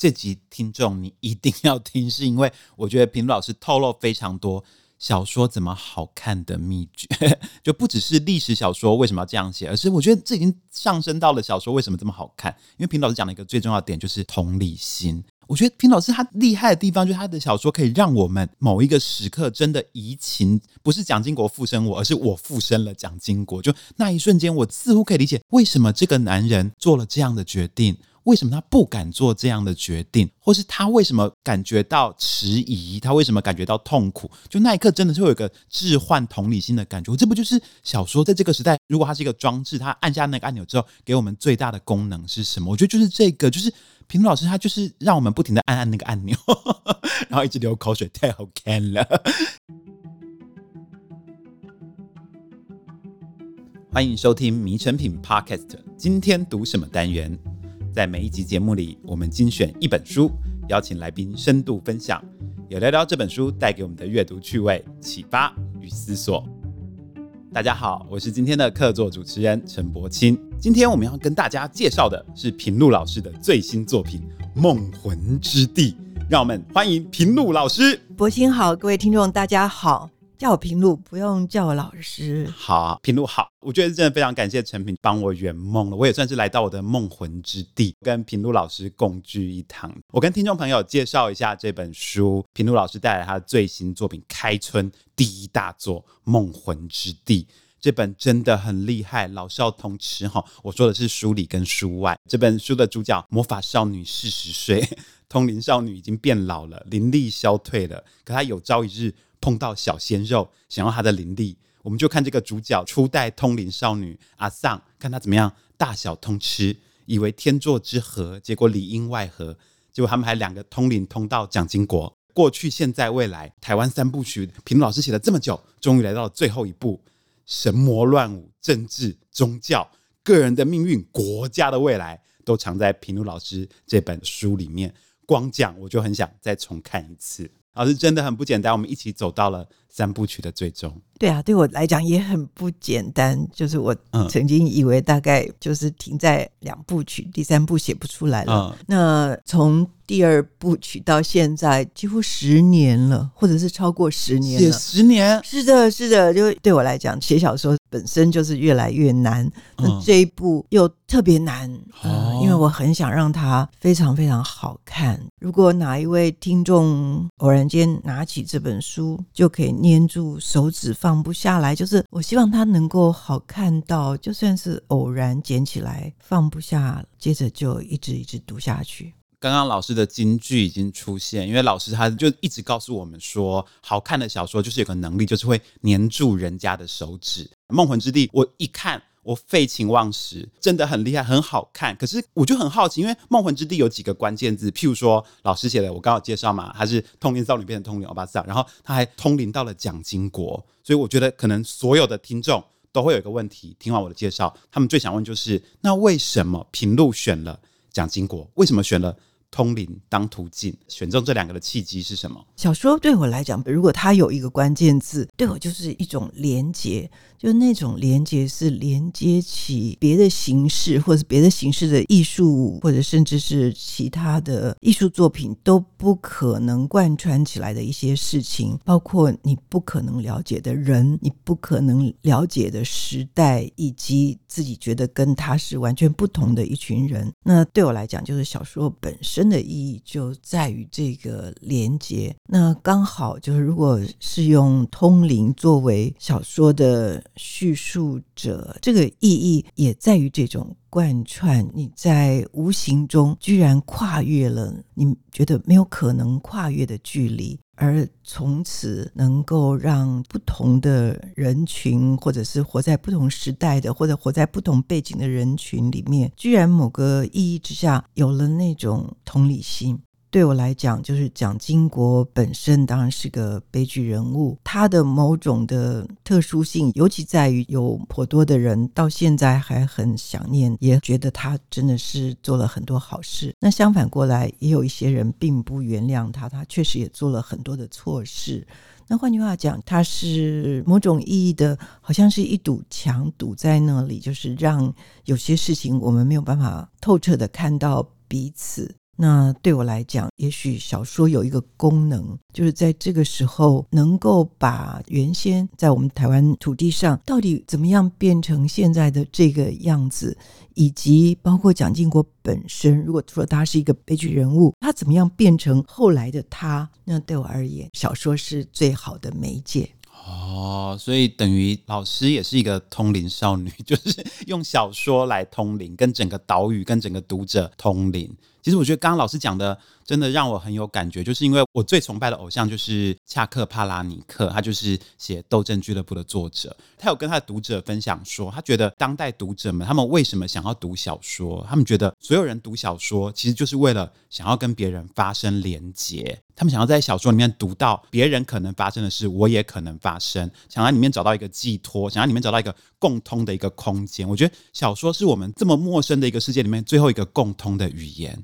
这集听众你一定要听，是因为我觉得平老师透露非常多小说怎么好看的秘诀，就不只是历史小说为什么要这样写，而是我觉得这已经上升到了小说为什么这么好看。因为平老师讲了一个最重要的点，就是同理心。我觉得平老师他厉害的地方，就是他的小说可以让我们某一个时刻真的移情，不是蒋经国附身我，而是我附身了蒋经国。就那一瞬间，我似乎可以理解为什么这个男人做了这样的决定。为什么他不敢做这样的决定，或是他为什么感觉到迟疑？他为什么感觉到痛苦？就那一刻，真的是会有一个置换同理心的感觉。这不就是小说在这个时代，如果它是一个装置，它按下那个按钮之后，给我们最大的功能是什么？我觉得就是这个，就是平老师他就是让我们不停的按按那个按钮，然后一直流口水，太好看了。欢迎收听《迷成品 Podcast》，今天读什么单元？在每一集节目里，我们精选一本书，邀请来宾深度分享，也聊聊这本书带给我们的阅读趣味、启发与思索。大家好，我是今天的客座主持人陈柏青。今天我们要跟大家介绍的是平路老师的最新作品《梦魂之地》，让我们欢迎平路老师。柏青好，各位听众大家好。叫我平路，不用叫我老师。好，平路好，我觉得真的非常感谢诚品帮我圆梦了，我也算是来到我的梦魂之地，跟平路老师共聚一堂。我跟听众朋友介绍一下这本书，平路老师带来他的最新作品《开春第一大作梦魂之地》。这本真的很厉害，老少通吃哈。我说的是书里跟书外。这本书的主角魔法少女四十岁，通灵少女已经变老了，灵力消退了，可她有朝一日。碰到小鲜肉，想要他的灵力，我们就看这个主角初代通灵少女阿桑，看他怎么样大小通吃，以为天作之合，结果里应外合，结果他们还两个通灵通到蒋经国，过去、现在、未来，台湾三部曲，平老师写了这么久，终于来到了最后一部，神魔乱舞，政治、宗教、个人的命运、国家的未来，都藏在平路老师这本书里面。光讲我就很想再重看一次。老师真的很不简单，我们一起走到了三部曲的最终。对啊，对我来讲也很不简单。就是我曾经以为大概就是停在两部曲，第三部写不出来了。嗯、那从第二部曲到现在几乎十年了，或者是超过十年了。写十年？是的，是的。就对我来讲，写小说本身就是越来越难。嗯、那这一部又特别难，因为我很想让它非常非常好看。如果哪一位听众偶然间拿起这本书，就可以粘住手指放。不下来，就是我希望它能够好看到，就算是偶然捡起来放不下，接着就一直一直读下去。刚刚老师的金句已经出现，因为老师他就一直告诉我们说，好看的小说就是有个能力，就是会粘住人家的手指。《梦魂之地》，我一看。我废寝忘食，真的很厉害，很好看。可是我就很好奇，因为《梦魂之地》有几个关键字，譬如说老师写的，我刚好介绍嘛，他是通灵少女变成通灵欧巴桑，然后他还通灵到了蒋经国，所以我觉得可能所有的听众都会有一个问题，听完我的介绍，他们最想问就是：那为什么平路选了蒋经国？为什么选了？通灵当途径，选中这两个的契机是什么？小说对我来讲，如果它有一个关键字，对我就是一种连接，就那种连接是连接起别的形式，或者别的形式的艺术，或者甚至是其他的艺术作品都不可能贯穿起来的一些事情，包括你不可能了解的人，你不可能了解的时代，以及自己觉得跟他是完全不同的一群人。那对我来讲，就是小说本身。真的意义就在于这个连接。那刚好就是，如果是用通灵作为小说的叙述者，这个意义也在于这种贯穿。你在无形中居然跨越了你觉得没有可能跨越的距离。而从此能够让不同的人群，或者是活在不同时代的，或者活在不同背景的人群里面，居然某个意义之下有了那种同理心。对我来讲，就是蒋经国本身当然是个悲剧人物，他的某种的特殊性，尤其在于有颇多的人到现在还很想念，也觉得他真的是做了很多好事。那相反过来，也有一些人并不原谅他，他确实也做了很多的错事。那换句话讲，他是某种意义的，好像是一堵墙堵在那里，就是让有些事情我们没有办法透彻的看到彼此。那对我来讲，也许小说有一个功能，就是在这个时候能够把原先在我们台湾土地上到底怎么样变成现在的这个样子，以及包括蒋经国本身，如果说他是一个悲剧人物，他怎么样变成后来的他，那对我而言，小说是最好的媒介。哦，所以等于老师也是一个通灵少女，就是用小说来通灵，跟整个岛屿、跟整个读者通灵。其实我觉得刚刚老师讲的真的让我很有感觉，就是因为我最崇拜的偶像就是恰克帕拉尼克，他就是写《斗争俱乐部》的作者。他有跟他的读者分享说，他觉得当代读者们他们为什么想要读小说？他们觉得所有人读小说其实就是为了想要跟别人发生连结，他们想要在小说里面读到别人可能发生的事，我也可能发生，想要里面找到一个寄托，想要里面找到一个共通的一个空间。我觉得小说是我们这么陌生的一个世界里面最后一个共通的语言。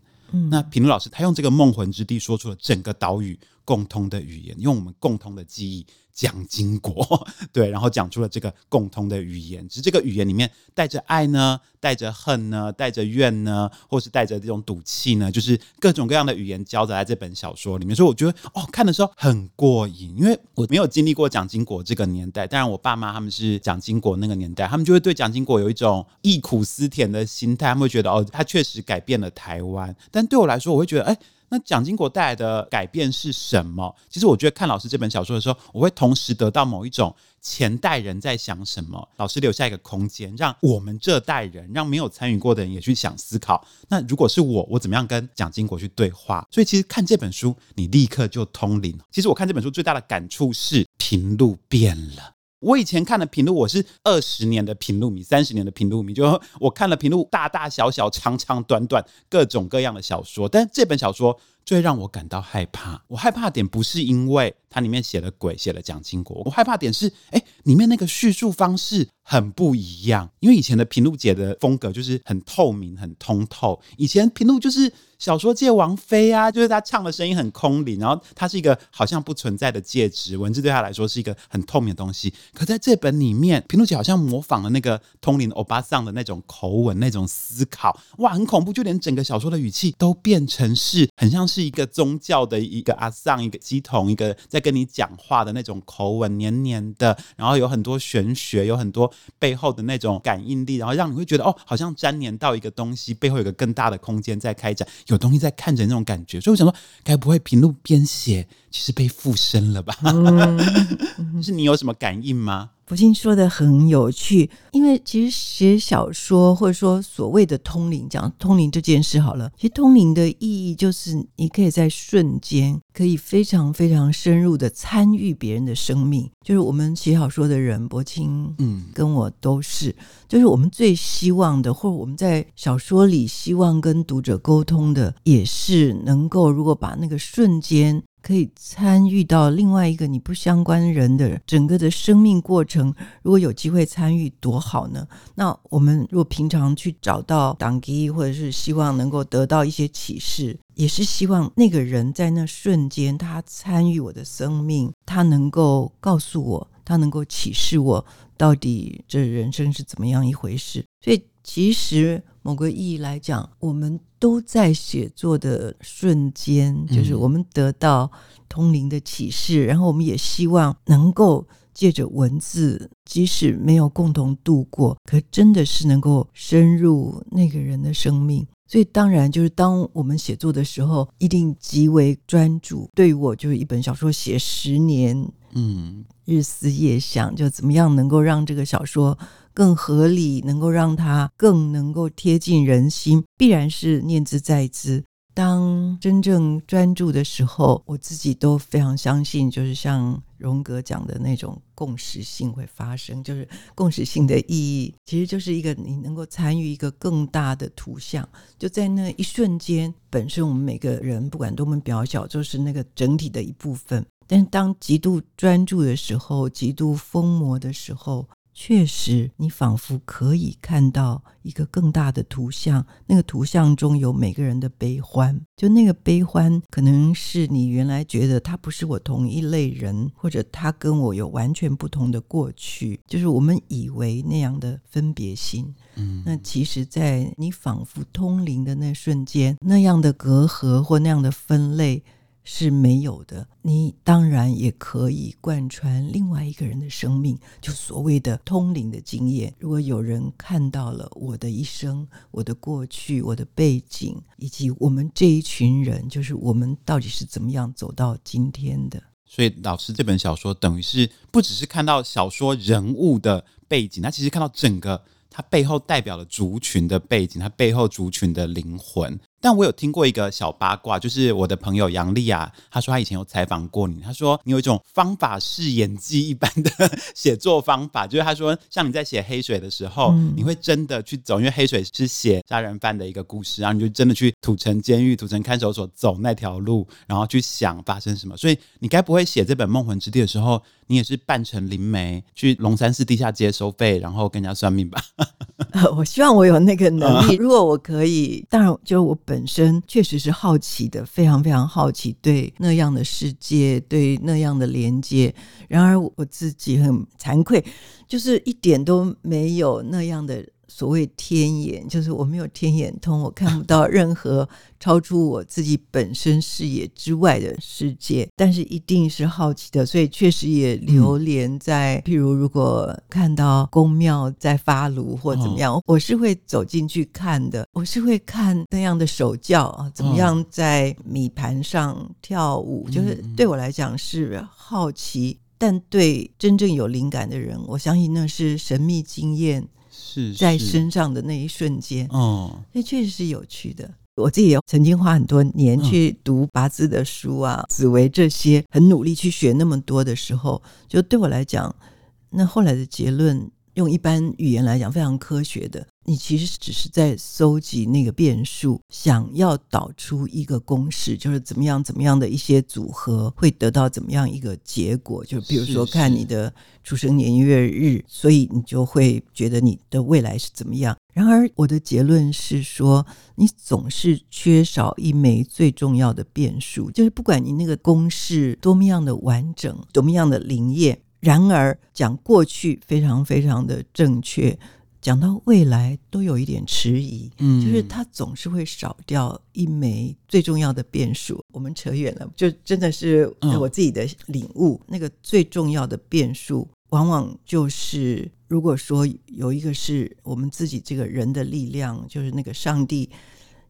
那平路老师他用这个梦魂之地说出了整个岛屿共通的语言，用我们共通的记忆。蒋经国 对，然后讲出了这个共通的语言，只是这个语言里面带着爱呢，带着恨呢，带着怨呢，或是带着这种赌气呢，就是各种各样的语言交杂在这本小说里面。所以我觉得哦，看的时候很过瘾，因为我没有经历过蒋经国这个年代，当然我爸妈他们是蒋经国那个年代，他们就会对蒋经国有一种忆苦思甜的心态，他们会觉得哦，他确实改变了台湾。但对我来说，我会觉得哎。那蒋经国带来的改变是什么？其实我觉得看老师这本小说的时候，我会同同时得到某一种前代人在想什么。老师留下一个空间，让我们这代人，让没有参与过的人也去想思考。那如果是我，我怎么样跟蒋经国去对话？所以其实看这本书，你立刻就通灵。其实我看这本书最大的感触是，平路变了。我以前看的平路，我是二十年的平路迷，三十年的平路迷，就我看了平路大大小小、长长短短、各种各样的小说，但这本小说最让我感到害怕。我害怕点不是因为它里面写了鬼，写了蒋经国，我害怕点是，哎，里面那个叙述方式很不一样。因为以前的平路姐的风格就是很透明、很通透，以前平路就是。小说界王妃啊，就是她唱的声音很空灵，然后她是一个好像不存在的介质，文字对她来说是一个很透明的东西。可在这本里面，平路姐好像模仿了那个通灵欧巴桑的那种口吻、那种思考，哇，很恐怖！就连整个小说的语气都变成是很像是是一个宗教的一个阿桑、一个鸡童、一个在跟你讲话的那种口吻，黏黏的，然后有很多玄学，有很多背后的那种感应力，然后让你会觉得哦，好像粘黏到一个东西，背后有个更大的空间在开展。有东西在看着那种感觉，所以我想说，该不会平路编写其实被附身了吧？嗯、是你有什么感应吗？柏青说的很有趣，因为其实写小说或者说所谓的通灵，讲通灵这件事好了，其实通灵的意义就是你可以在瞬间，可以非常非常深入的参与别人的生命。就是我们写小说的人，柏青，嗯，跟我都是，就是我们最希望的，或者我们在小说里希望跟读者沟通的，也是能够如果把那个瞬间。可以参与到另外一个你不相关人的整个的生命过程，如果有机会参与，多好呢？那我们如果平常去找到党机，或者是希望能够得到一些启示，也是希望那个人在那瞬间他参与我的生命，他能够告诉我，他能够启示我，到底这人生是怎么样一回事。所以其实。某个意义来讲，我们都在写作的瞬间，就是我们得到通灵的启示，然后我们也希望能够借着文字，即使没有共同度过，可真的是能够深入那个人的生命。所以，当然就是当我们写作的时候，一定极为专注。对于我，就是一本小说写十年，嗯，日思夜想，就怎么样能够让这个小说。更合理，能够让它更能够贴近人心，必然是念兹在兹。当真正专注的时候，我自己都非常相信，就是像荣格讲的那种共识性会发生。就是共识性的意义，其实就是一个你能够参与一个更大的图像，就在那一瞬间。本身我们每个人不管多么渺小，就是那个整体的一部分。但是当极度专注的时候，极度疯魔的时候。确实，你仿佛可以看到一个更大的图像，那个图像中有每个人的悲欢。就那个悲欢，可能是你原来觉得他不是我同一类人，或者他跟我有完全不同的过去，就是我们以为那样的分别心。嗯，那其实，在你仿佛通灵的那瞬间，那样的隔阂或那样的分类。是没有的。你当然也可以贯穿另外一个人的生命，就所谓的通灵的经验。如果有人看到了我的一生、我的过去、我的背景，以及我们这一群人，就是我们到底是怎么样走到今天的。所以，老师这本小说等于是不只是看到小说人物的背景，他其实看到整个他背后代表了族群的背景，他背后族群的灵魂。但我有听过一个小八卦，就是我的朋友杨丽啊，她说她以前有采访过你，她说你有一种方法式演技一般的写作方法，就是她说像你在写黑水的时候，嗯、你会真的去走，因为黑水是写杀人犯的一个故事，然后你就真的去土城监狱、土城看守所走那条路，然后去想发生什么。所以你该不会写这本《梦魂之地》的时候，你也是扮成灵媒去龙山寺地下街收费，然后跟人家算命吧？我希望我有那个能力，如果我可以，当然就我本。本身确实是好奇的，非常非常好奇，对那样的世界，对那样的连接。然而我自己很惭愧，就是一点都没有那样的。所谓天眼，就是我没有天眼通，我看不到任何 超出我自己本身视野之外的世界。但是一定是好奇的，所以确实也流连在，譬如如果看到宫庙在发炉或怎么样，我是会走进去看的。我是会看那样的手教啊，怎么样在米盘上跳舞，就是对我来讲是好奇。但对真正有灵感的人，我相信那是神秘经验。是在身上的那一瞬间，哦，那确实是有趣的。我自己也曾经花很多年去读八字的书啊，紫薇这些，很努力去学那么多的时候，就对我来讲，那后来的结论。用一般语言来讲，非常科学的，你其实只是在搜集那个变数，想要导出一个公式，就是怎么样怎么样的一些组合会得到怎么样一个结果。就比如说看你的出生年月日，所以你就会觉得你的未来是怎么样。然而我的结论是说，你总是缺少一枚最重要的变数，就是不管你那个公式多么样的完整，多么样的灵验。然而，讲过去非常非常的正确，讲到未来都有一点迟疑，嗯，就是它总是会少掉一枚最重要的变数。我们扯远了，就真的是我自己的领悟，那个最重要的变数，往往就是如果说有一个是我们自己这个人的力量，就是那个上帝。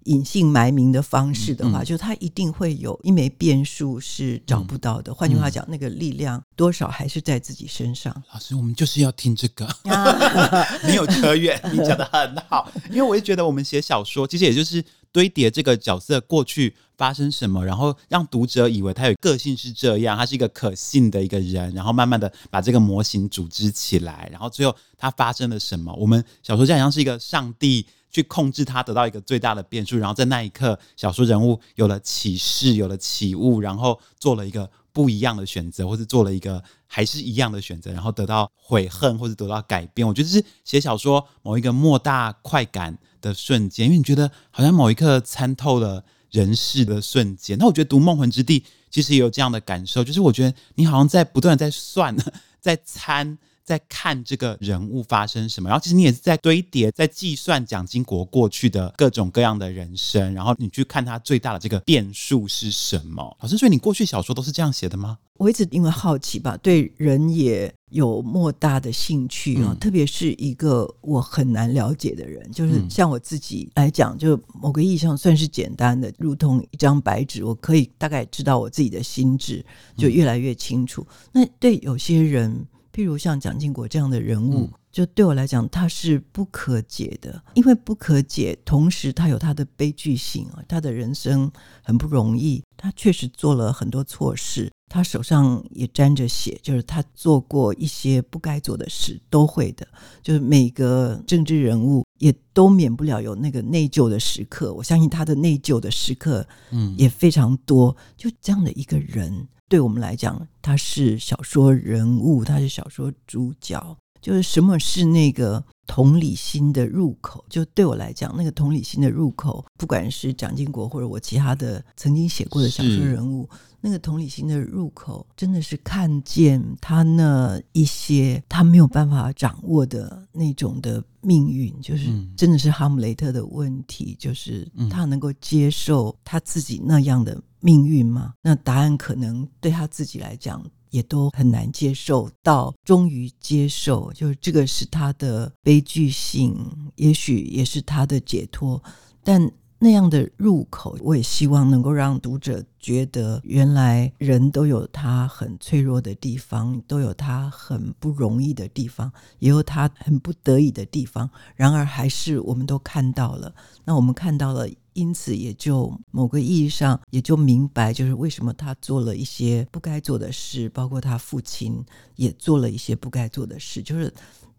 隐姓埋名的方式的话，就他一定会有一枚变数是找不到的。换、嗯、句话讲，那个力量多少还是在自己身上。老师，我们就是要听这个，没有扯远，你讲的很好。因为我也觉得，我们写小说其实也就是堆叠这个角色过去发生什么，然后让读者以为他有个性是这样，他是一个可信的一个人，然后慢慢的把这个模型组织起来，然后最后他发生了什么？我们小说家好像是一个上帝。去控制它，得到一个最大的变数，然后在那一刻，小说人物有了启示，有了起悟，然后做了一个不一样的选择，或是做了一个还是一样的选择，然后得到悔恨，或者得到改变。我觉得是写小说某一个莫大快感的瞬间，因为你觉得好像某一刻参透了人世的瞬间。那我觉得读《梦魂之地》其实也有这样的感受，就是我觉得你好像在不断的在算，在参。在看这个人物发生什么，然后其实你也是在堆叠、在计算蒋经国过去的各种各样的人生，然后你去看他最大的这个变数是什么。老师，所以你过去小说都是这样写的吗？我一直因为好奇吧，对人也有莫大的兴趣啊，嗯、特别是一个我很难了解的人，就是像我自己来讲，就某个意义上算是简单的，如同一张白纸，我可以大概知道我自己的心智，就越来越清楚。嗯、那对有些人。譬如像蒋经国这样的人物，嗯、就对我来讲，他是不可解的，因为不可解，同时他有他的悲剧性啊，他的人生很不容易，他确实做了很多错事，他手上也沾着血，就是他做过一些不该做的事，都会的，就是每个政治人物也都免不了有那个内疚的时刻，我相信他的内疚的时刻，嗯，也非常多，嗯、就这样的一个人。对我们来讲，他是小说人物，他是小说主角。就是什么是那个同理心的入口？就对我来讲，那个同理心的入口，不管是蒋经国或者我其他的曾经写过的小说人物，那个同理心的入口，真的是看见他那一些他没有办法掌握的那种的命运，就是真的是哈姆雷特的问题，就是他能够接受他自己那样的命运吗？那答案可能对他自己来讲。也都很难接受到，终于接受，就是这个是他的悲剧性，也许也是他的解脱。但那样的入口，我也希望能够让读者觉得，原来人都有他很脆弱的地方，都有他很不容易的地方，也有他很不得已的地方。然而，还是我们都看到了。那我们看到了。因此，也就某个意义上，也就明白，就是为什么他做了一些不该做的事，包括他父亲也做了一些不该做的事。就是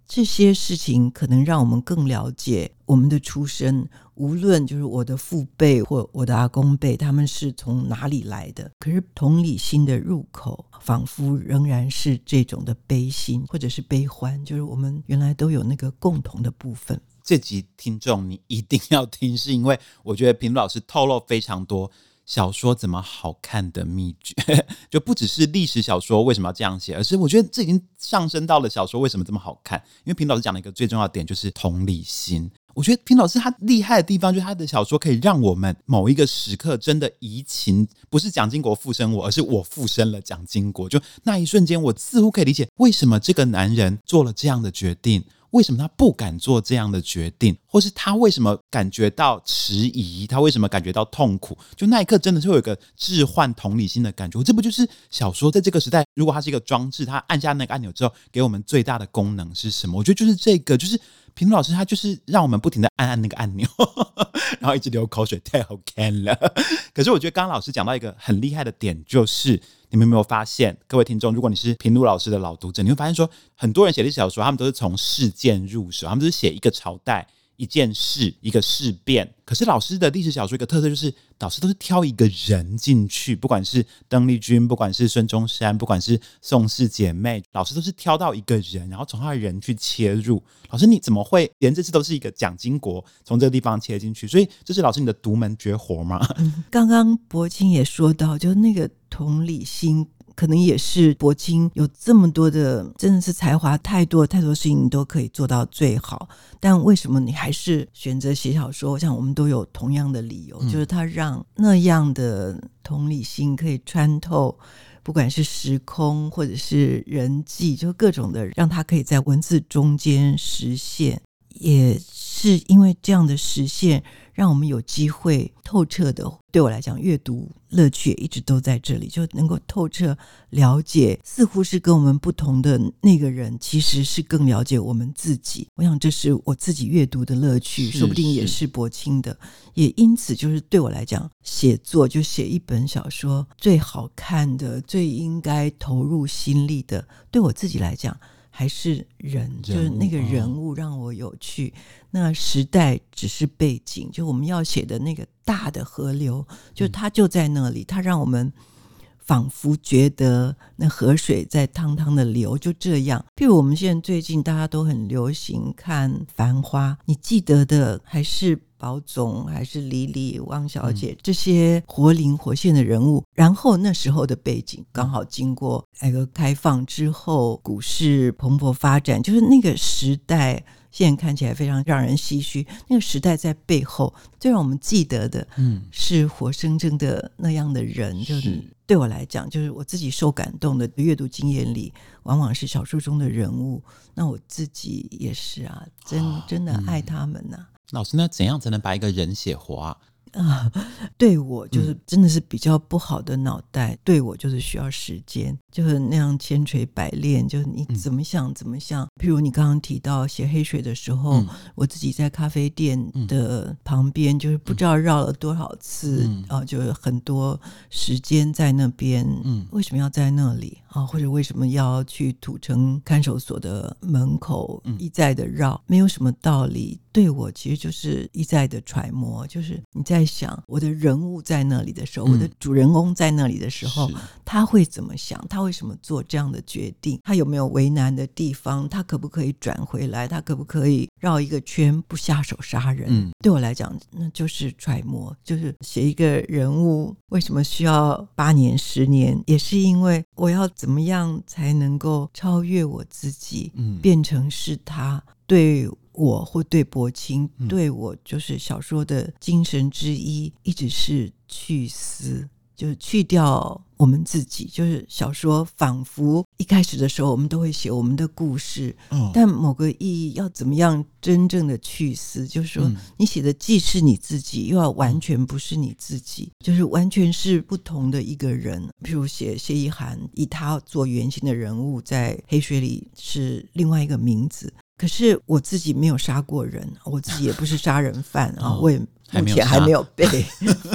这些事情，可能让我们更了解我们的出身。无论就是我的父辈或我的阿公辈，他们是从哪里来的，可是同理心的入口，仿佛仍然是这种的悲心或者是悲欢，就是我们原来都有那个共同的部分。这集听众你一定要听，是因为我觉得平老师透露非常多小说怎么好看的秘诀，就不只是历史小说为什么要这样写，而是我觉得这已经上升到了小说为什么这么好看。因为平老师讲了一个最重要的点，就是同理心。我觉得平老师他厉害的地方，就是他的小说可以让我们某一个时刻真的移情，不是蒋经国附身我，而是我附身了蒋经国。就那一瞬间，我似乎可以理解为什么这个男人做了这样的决定。为什么他不敢做这样的决定，或是他为什么感觉到迟疑？他为什么感觉到痛苦？就那一刻，真的是会有一个置换同理心的感觉。这不就是小说在这个时代，如果它是一个装置，它按下那个按钮之后，给我们最大的功能是什么？我觉得就是这个，就是平路老师他就是让我们不停的按按那个按钮，然后一直流口水，太好看了。可是我觉得刚刚老师讲到一个很厉害的点，就是。你们有没有发现，各位听众，如果你是平路老师的老读者，你会发现说，很多人写历史小说，他们都是从事件入手，他们都是写一个朝代、一件事、一个事变。可是老师的历史小说一个特色就是，老师都是挑一个人进去，不管是邓丽君，不管是孙中山，不管是宋氏姐妹，老师都是挑到一个人，然后从他的人去切入。老师你怎么会连这次都是一个蒋经国从这个地方切进去？所以这是老师你的独门绝活吗？刚刚柏青也说到，就那个同理心。可能也是柏青有这么多的，真的是才华太多太多事情，你都可以做到最好。但为什么你还是选择写小说？我想我们都有同样的理由，嗯、就是他让那样的同理心可以穿透，不管是时空或者是人际，就各种的，让他可以在文字中间实现。也是因为这样的实现。让我们有机会透彻的，对我来讲，阅读乐趣也一直都在这里，就能够透彻了解，似乎是跟我们不同的那个人，其实是更了解我们自己。我想这是我自己阅读的乐趣，说不定也是薄清的。也因此，就是对我来讲，写作就写一本小说，最好看的、最应该投入心力的，对我自己来讲。还是人，就是那个人物让我有趣。那时代只是背景，就我们要写的那个大的河流，就它就在那里，它让我们仿佛觉得那河水在汤汤的流，就这样。譬如我们现在最近大家都很流行看《繁花》，你记得的还是？宝总还是李李、汪小姐、嗯、这些活灵活现的人物，然后那时候的背景刚好经过改革开放之后，股市蓬勃发展，就是那个时代，现在看起来非常让人唏嘘。那个时代在背后，最让我们记得的，嗯，是活生生的那样的人。就是对我来讲，就是我自己受感动的阅读经验里，往往是小说中的人物。那我自己也是啊，真真的爱他们呐、啊。老师，那怎样才能把一个人写活啊？啊，对我就是真的是比较不好的脑袋，嗯、对我就是需要时间，就是那样千锤百炼，就是你怎么想怎么想。譬如你刚刚提到写黑水的时候，嗯、我自己在咖啡店的旁边，就是不知道绕了多少次，啊、嗯，就是很多时间在那边。嗯，为什么要在那里？啊，或者为什么要去土城看守所的门口一再的绕，嗯、没有什么道理。对我其实就是一再的揣摩，就是你在想我的人物在那里的时候，嗯、我的主人公在那里的时候，他会怎么想？他为什么做这样的决定？他有没有为难的地方？他可不可以转回来？他可不可以绕一个圈不下手杀人？嗯、对我来讲，那就是揣摩，就是写一个人物为什么需要八年、十年，也是因为我要怎么样才能够超越我自己，嗯、变成是他对。我或对柏青，对我就是小说的精神之一，一直是去思，就是去掉我们自己。就是小说仿佛一开始的时候，我们都会写我们的故事，嗯，但某个意义要怎么样真正的去思？就是说，你写的既是你自己，又要完全不是你自己，就是完全是不同的一个人。譬如写谢依涵，以他做原型的人物，在黑水里是另外一个名字。可是我自己没有杀过人，我自己也不是杀人犯啊，我也目前还没有被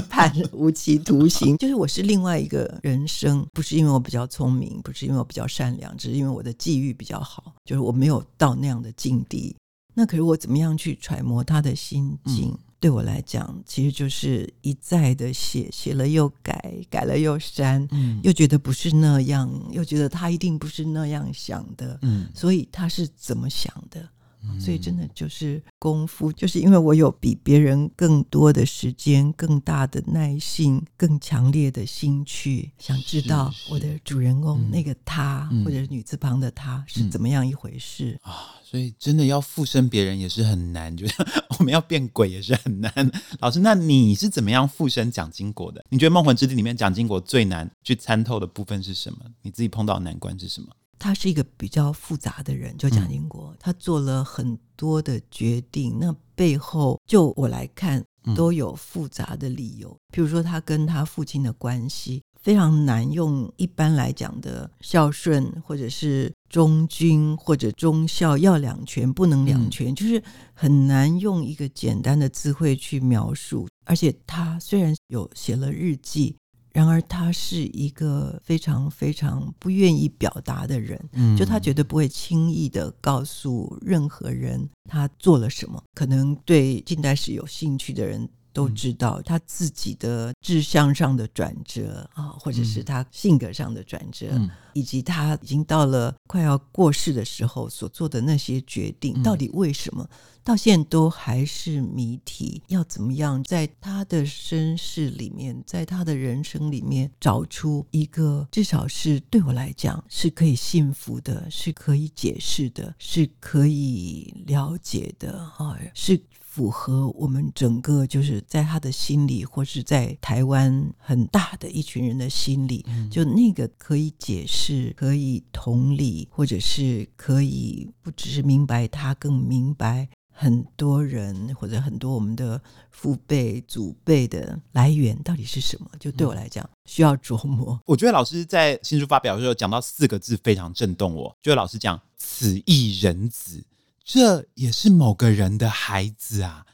判无期徒刑。就是我是另外一个人生，不是因为我比较聪明，不是因为我比较善良，只是因为我的际遇比较好，就是我没有到那样的境地。那可是我怎么样去揣摩他的心境？嗯对我来讲，其实就是一再的写，写了又改，改了又删，嗯，又觉得不是那样，又觉得他一定不是那样想的，嗯，所以他是怎么想的？嗯，所以真的就是功夫，就是因为我有比别人更多的时间、更大的耐性、更强烈的兴趣，想知道我的主人公那个他，或者是女字旁的他是怎么样一回事啊。所以真的要附身别人也是很难，就是 我们要变鬼也是很难。老师，那你是怎么样附身蒋经国的？你觉得《梦魂之地》里面蒋经国最难去参透的部分是什么？你自己碰到的难关是什么？他是一个比较复杂的人，就蒋经国，嗯、他做了很多的决定，那背后就我来看都有复杂的理由。比、嗯、如说他跟他父亲的关系。非常难用一般来讲的孝顺，或者是忠君，或者忠孝要两全，不能两全，嗯、就是很难用一个简单的词汇去描述。而且他虽然有写了日记，然而他是一个非常非常不愿意表达的人，嗯、就他绝对不会轻易的告诉任何人他做了什么。可能对近代史有兴趣的人。都知道他自己的志向上的转折啊，或者是他性格上的转折，嗯、以及他已经到了快要过世的时候所做的那些决定，到底为什么？到现在都还是谜题。要怎么样在他的身世里面，在他的人生里面找出一个至少是对我来讲是可以信服的，是可以解释的，是可以了解的啊，是。符合我们整个就是在他的心里，或是在台湾很大的一群人的心里，就那个可以解释、可以同理，或者是可以不只是明白他，更明白很多人或者很多我们的父辈、祖辈的来源到底是什么？就对我来讲，需要琢磨。我觉得老师在新书发表的时候讲到四个字非常震动我，就是老师讲“此一人子”。这也是某个人的孩子啊！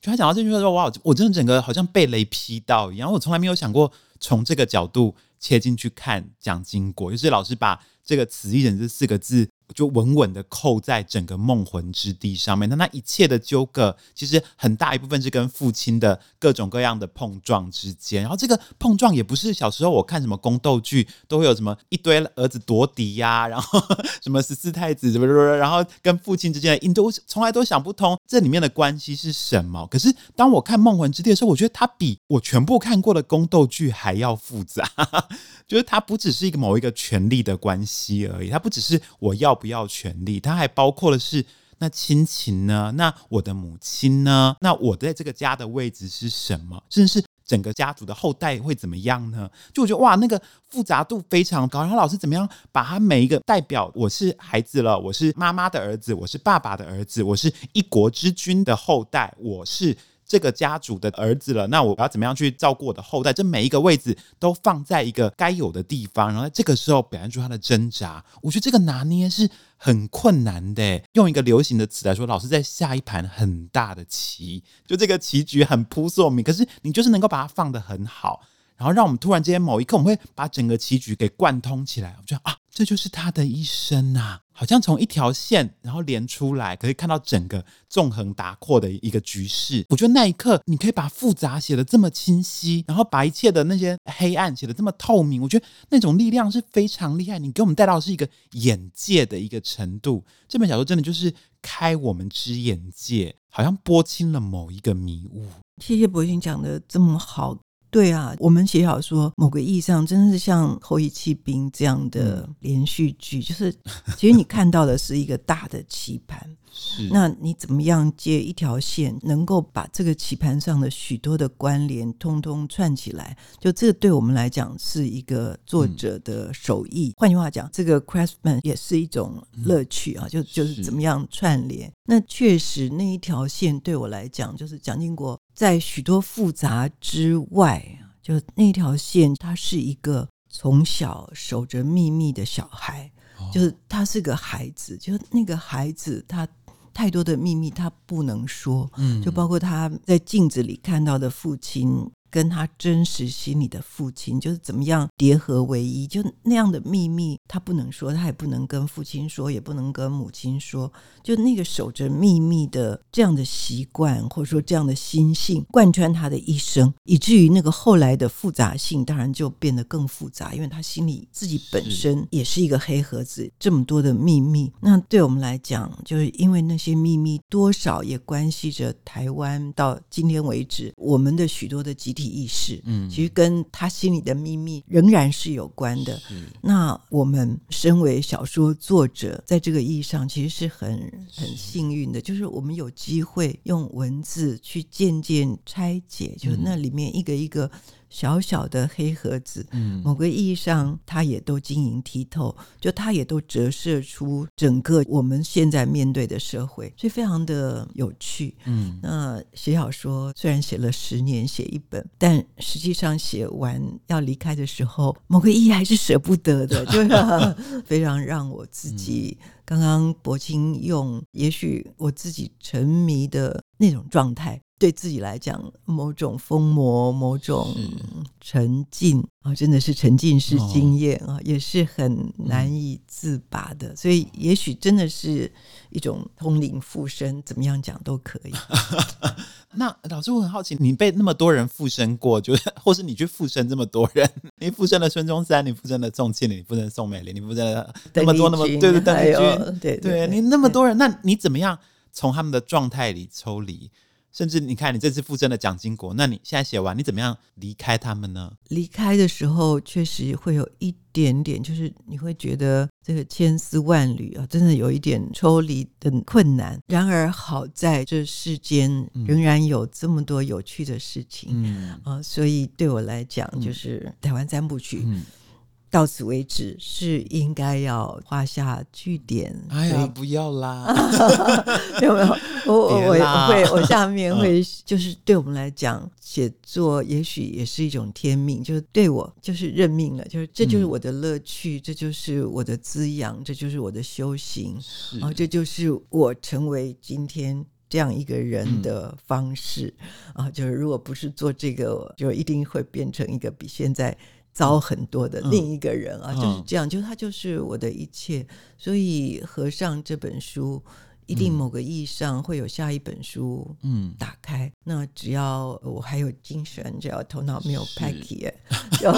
就他讲到这句话说：“哇，我真的整个好像被雷劈到一样。”我从来没有想过从这个角度切进去看蒋经国，就是老师把这个“词义人”这四个字。就稳稳的扣在整个梦魂之地上面，那那一切的纠葛，其实很大一部分是跟父亲的各种各样的碰撞之间。然后这个碰撞也不是小时候我看什么宫斗剧都会有什么一堆儿子夺嫡呀，然后什么十四太子什么什么，然后跟父亲之间的因都从来都想不通这里面的关系是什么。可是当我看梦魂之地的时候，我觉得它比我全部看过的宫斗剧还要复杂，就是它不只是一个某一个权力的关系而已，它不只是我要。不要权力，它还包括的是那亲情呢？那我的母亲呢？那我在这个家的位置是什么？甚至是整个家族的后代会怎么样呢？就我觉得哇，那个复杂度非常高。然后老师怎么样把他每一个代表？我是孩子了，我是妈妈的儿子，我是爸爸的儿子，我是一国之君的后代，我是。这个家族的儿子了，那我要怎么样去照顾我的后代？这每一个位置都放在一个该有的地方，然后在这个时候表现出他的挣扎。我觉得这个拿捏是很困难的。用一个流行的词来说，老师在下一盘很大的棋，就这个棋局很扑朔迷，可是你就是能够把它放得很好。然后让我们突然之间某一刻，我们会把整个棋局给贯通起来。我觉得啊，这就是他的一生呐、好像从一条线然后连出来，可以看到整个纵横达阔的一个局势。我觉得那一刻，你可以把复杂写得这么清晰，然后把一切的那些黑暗写得这么透明。我觉得那种力量是非常厉害。你给我们带到的是一个眼界的一个程度。这本小说真的就是开我们之眼界，好像拨清了某一个迷雾。谢谢柏青讲的这么好。对啊，我们写小说，某个意义上真的是像《后羿弃兵》这样的连续剧，嗯、就是其实你看到的是一个大的棋盘，是那你怎么样接一条线，能够把这个棋盘上的许多的关联通通串起来？就这个对我们来讲是一个作者的手艺。嗯、换句话讲，这个 craftsman 也是一种乐趣啊，嗯、就就是怎么样串联。那确实那一条线对我来讲，就是蒋经国。在许多复杂之外，就那条线，他是一个从小守着秘密的小孩，哦、就是他是个孩子，就那个孩子，他太多的秘密他不能说，嗯，就包括他在镜子里看到的父亲。跟他真实心里的父亲，就是怎么样叠合为一，就那样的秘密，他不能说，他也不能跟父亲说，也不能跟母亲说，就那个守着秘密的这样的习惯，或者说这样的心性，贯穿他的一生，以至于那个后来的复杂性，当然就变得更复杂，因为他心里自己本身也是一个黑盒子，这么多的秘密，那对我们来讲，就是因为那些秘密多少也关系着台湾到今天为止，我们的许多的集体。意识，嗯，其实跟他心里的秘密仍然是有关的。是那我们身为小说作者，在这个意义上，其实是很很幸运的，就是我们有机会用文字去渐渐拆解，就是那里面一个一个。小小的黑盒子，嗯，某个意义上，它也都晶莹剔透，就它也都折射出整个我们现在面对的社会，所以非常的有趣。嗯，那写小说虽然写了十年写一本，但实际上写完要离开的时候，某个意义还是舍不得的，就是非常让我自己刚刚柏青用，也许我自己沉迷的那种状态。对自己来讲，某种疯魔，某种沉浸啊，真的是沉浸式经验啊，也是很难以自拔的。所以，也许真的是一种通灵附身，怎么样讲都可以。那老师，我很好奇，你被那么多人附身过，就是或是你去附身这么多人，你附身了孙中山，你附身了宋庆龄，你附身了宋美龄，你附身了那么多那么对对邓丽君，对对，你那么多人，那你怎么样从他们的状态里抽离？甚至你看，你这次附赠的蒋经国，那你现在写完，你怎么样离开他们呢？离开的时候，确实会有一点点，就是你会觉得这个千丝万缕啊，真的有一点抽离的困难。然而好在这世间仍然有这么多有趣的事情，嗯啊，所以对我来讲，就是台湾三部曲。嗯到此为止是应该要画下句点。哎呀，不要啦！没 有没有，我我我会我下面 会就是对我们来讲，写作也许也是一种天命，就是对我就是认命了，就是这就是我的乐趣，这就是我的滋养，这就是我的修行，然后这就是我成为今天这样一个人的方式啊！就是如果不是做这个，就一定会变成一个比现在。糟很多的另一个人啊，嗯、就是这样，就他就是我的一切，所以合上这本书，一定某个意义上会有下一本书，嗯，打开，嗯、那只要我还有精神，只要头脑没有拍 k，就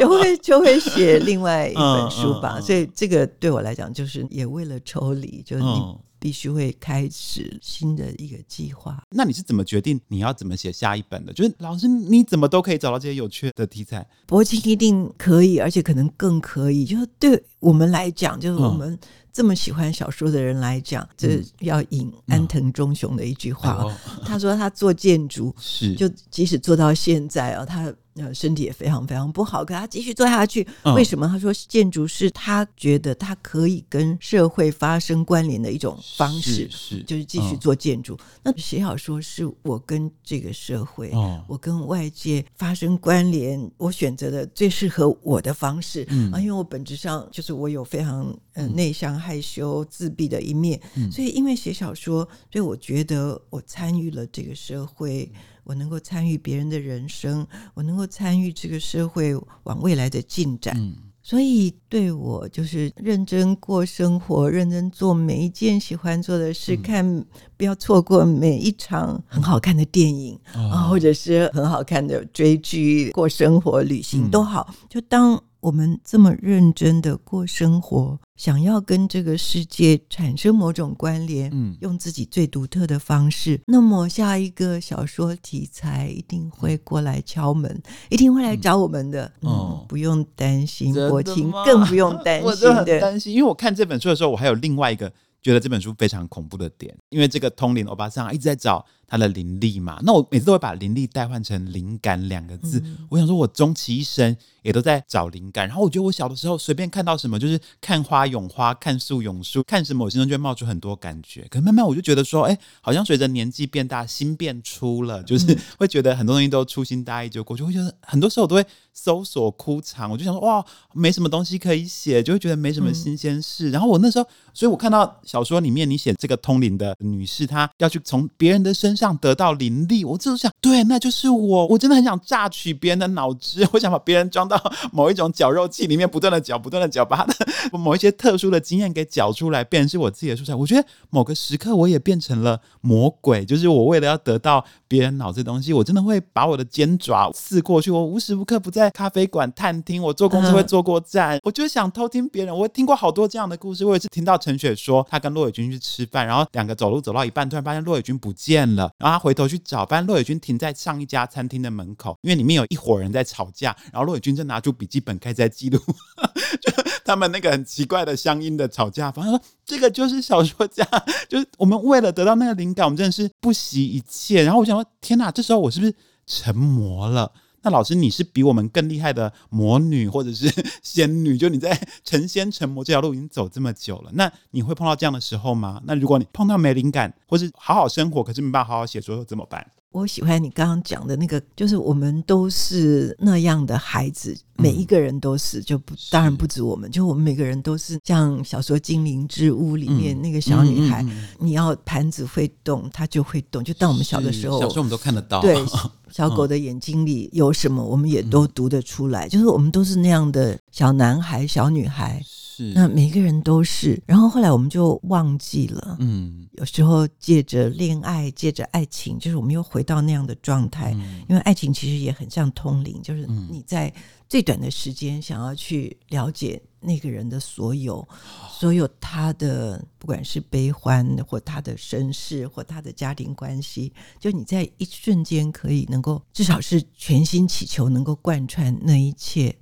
就会就会写另外一本书吧。嗯嗯嗯、所以这个对我来讲，就是也为了抽离，就是你。必须会开始新的一个计划。那你是怎么决定你要怎么写下一本的？就是老师，你怎么都可以找到这些有趣的题材？柏青一定可以，而且可能更可以。就是对我们来讲，就是我们这么喜欢小说的人来讲，这、嗯、要引安藤忠雄的一句话。他说他做建筑是，就即使做到现在啊，他。呃，身体也非常非常不好，可他继续做下去。为什么？他说建筑是他觉得他可以跟社会发生关联的一种方式，是，是就是继续做建筑。那写小说是我跟这个社会，我跟外界发生关联，我选择的最适合我的方式啊，因为我本质上就是我有非常呃内向、害羞、自闭的一面，所以因为写小说，所以我觉得我参与了这个社会。我能够参与别人的人生，我能够参与这个社会往未来的进展。嗯所以，对我就是认真过生活，认真做每一件喜欢做的事，嗯、看不要错过每一场很好看的电影啊、或者是很好看的追剧、过生活、旅行都好，就当。我们这么认真的过生活，想要跟这个世界产生某种关联，嗯，用自己最独特的方式，那么下一个小说题材一定会过来敲门，一定会来找我们的。嗯，嗯不用担心，国清更不用担心。我真的很担心，因为我看这本书的时候，我还有另外一个觉得这本书非常恐怖的点，因为这个通灵欧巴桑一直在找。他的灵力嘛，那我每次都会把灵力代换成灵感两个字。嗯、我想说，我终其一生也都在找灵感。然后我觉得我小的时候随便看到什么，就是看花咏花，看树咏树，看什么我心中就会冒出很多感觉。可慢慢我就觉得说，哎，好像随着年纪变大，心变粗了，就是会觉得很多东西都粗心大意就过去。会觉得很多时候我都会搜索枯肠，我就想说，哇，没什么东西可以写，就会觉得没什么新鲜事。嗯、然后我那时候，所以我看到小说里面你写这个通灵的女士，她要去从别人的身上。想得到灵力，我就是想，对，那就是我。我真的很想榨取别人的脑汁，我想把别人装到某一种绞肉器里面，不断的绞，不断的绞，把他的 某一些特殊的经验给绞出来，变成是我自己的素材。我觉得某个时刻，我也变成了魔鬼，就是我为了要得到别人脑子的东西，我真的会把我的尖爪刺过去。我无时无刻不在咖啡馆探听，我坐公车会坐过站，我就想偷听别人。我听过好多这样的故事，我也是听到陈雪说，她跟骆伟军去吃饭，然后两个走路走到一半，突然发现骆伟军不见了。然后他回头去找，发现骆伟军停在上一家餐厅的门口，因为里面有一伙人在吵架。然后骆伟军就拿出笔记本开始在记录，就他们那个很奇怪的乡音的吵架。反正说这个就是小说家，就是我们为了得到那个灵感，我们真的是不惜一切。然后我想说，天哪，这时候我是不是成魔了？那老师，你是比我们更厉害的魔女或者是 仙女？就你在成仙成魔这条路已经走这么久了，那你会碰到这样的时候吗？那如果你碰到没灵感，或是好好生活，可是没办法好好写作，怎么办？我喜欢你刚刚讲的那个，就是我们都是那样的孩子，每一个人都是，就不当然不止我们，就我们每个人都是像小说《精灵之屋》里面那个小女孩，你要盘子会动，她就会动。就当我们小的时候，小时候我们都看得到，对，小狗的眼睛里有什么，我们也都读得出来。就是我们都是那样的小男孩、小女孩。是，那每个人都是，然后后来我们就忘记了。嗯，有时候借着恋爱，借着爱情，就是我们又回到那样的状态。嗯，因为爱情其实也很像通灵，就是你在最短的时间想要去了解那个人的所有，所有他的不管是悲欢，或他的身世，或他的家庭关系，就你在一瞬间可以能够，至少是全心祈求能够贯穿那一切。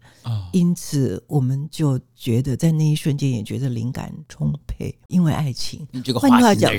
因此，我们就觉得在那一瞬间也觉得灵感充沛，因为爱情。你这个换句话讲，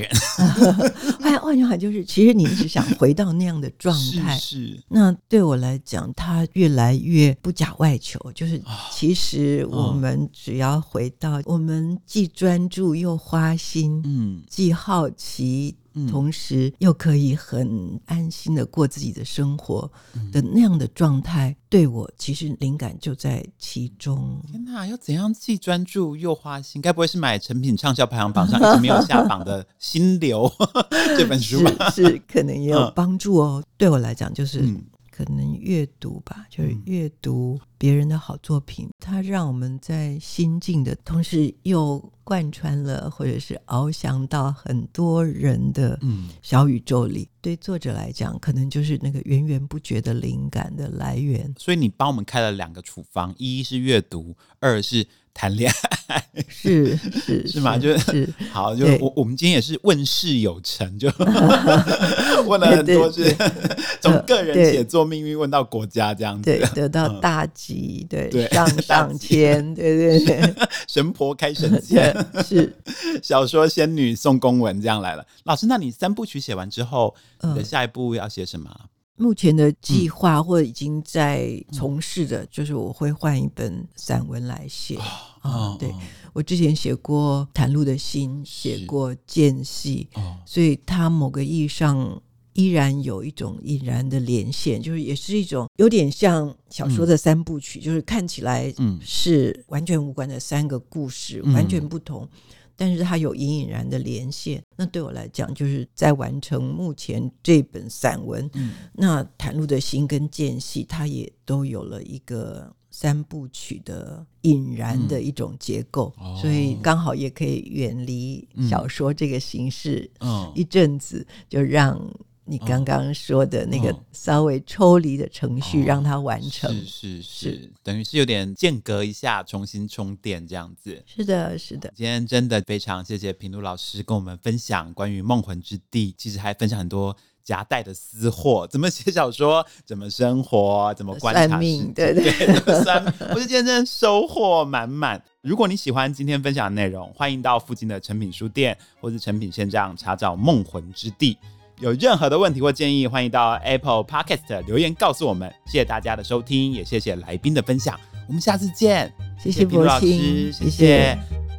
换 换句话就是，其实你一直想回到那样的状态。是，是。那对我来讲，他越来越不假外求，就是其实我们只要回到，我们既专注又花心，嗯，既好奇。同时又可以很安心的过自己的生活的那样的状态，对我其实灵感就在其中。天哪，要怎样既专注又花心？该不会是买成品畅销排行榜上一直没有下榜的《心流》这本书吧？是，是可能也有帮助哦。对我来讲，就是。可能阅读吧，就是阅读别人的好作品，嗯、它让我们在心境的同时，又贯穿了或者是翱翔到很多人的小宇宙里。嗯、对作者来讲，可能就是那个源源不绝的灵感的来源。所以你帮我们开了两个处方：一是阅读，二是。谈恋爱是是 是吗？就是好，就我我们今天也是问事有成，就 问了很多，是 从个人写作命运问到国家这样子，对，得到大吉，对，上 上签，对对对，神婆开神 签，是小说仙女送公文这样来了。老师，那你三部曲写完之后，你的下一步要写什么？目前的计划或已经在从事的，就是我会换一本散文来写啊。对，我之前写过《袒露的心》，写过《间隙》，所以它某个意义上依然有一种隐然的连线，就是也是一种有点像小说的三部曲，就是看起来是完全无关的三个故事，完全不同。但是它有隐隐然的连线。那对我来讲，就是在完成目前这本散文。嗯，那袒露的心跟间隙，它也都有了一个三部曲的引燃的一种结构，嗯、所以刚好也可以远离小说这个形式，嗯，一阵子就让。你刚刚说的那个稍微抽离的程序，让它完成，是是是，等于是有点间隔一下，重新充电这样子。是的，是的。今天真的非常谢谢平路老师跟我们分享关于梦魂之地，其实还分享很多夹带的私货，怎么写小说，怎么生活，怎么观察命，对对对，算。我是今天真的收获满满。如果你喜欢今天分享的内容，欢迎到附近的诚品书店或是诚品线上查找《梦魂之地》。有任何的问题或建议，欢迎到 Apple Podcast 留言告诉我们。谢谢大家的收听，也谢谢来宾的分享。我们下次见，谢谢平路老师，谢谢。谢谢。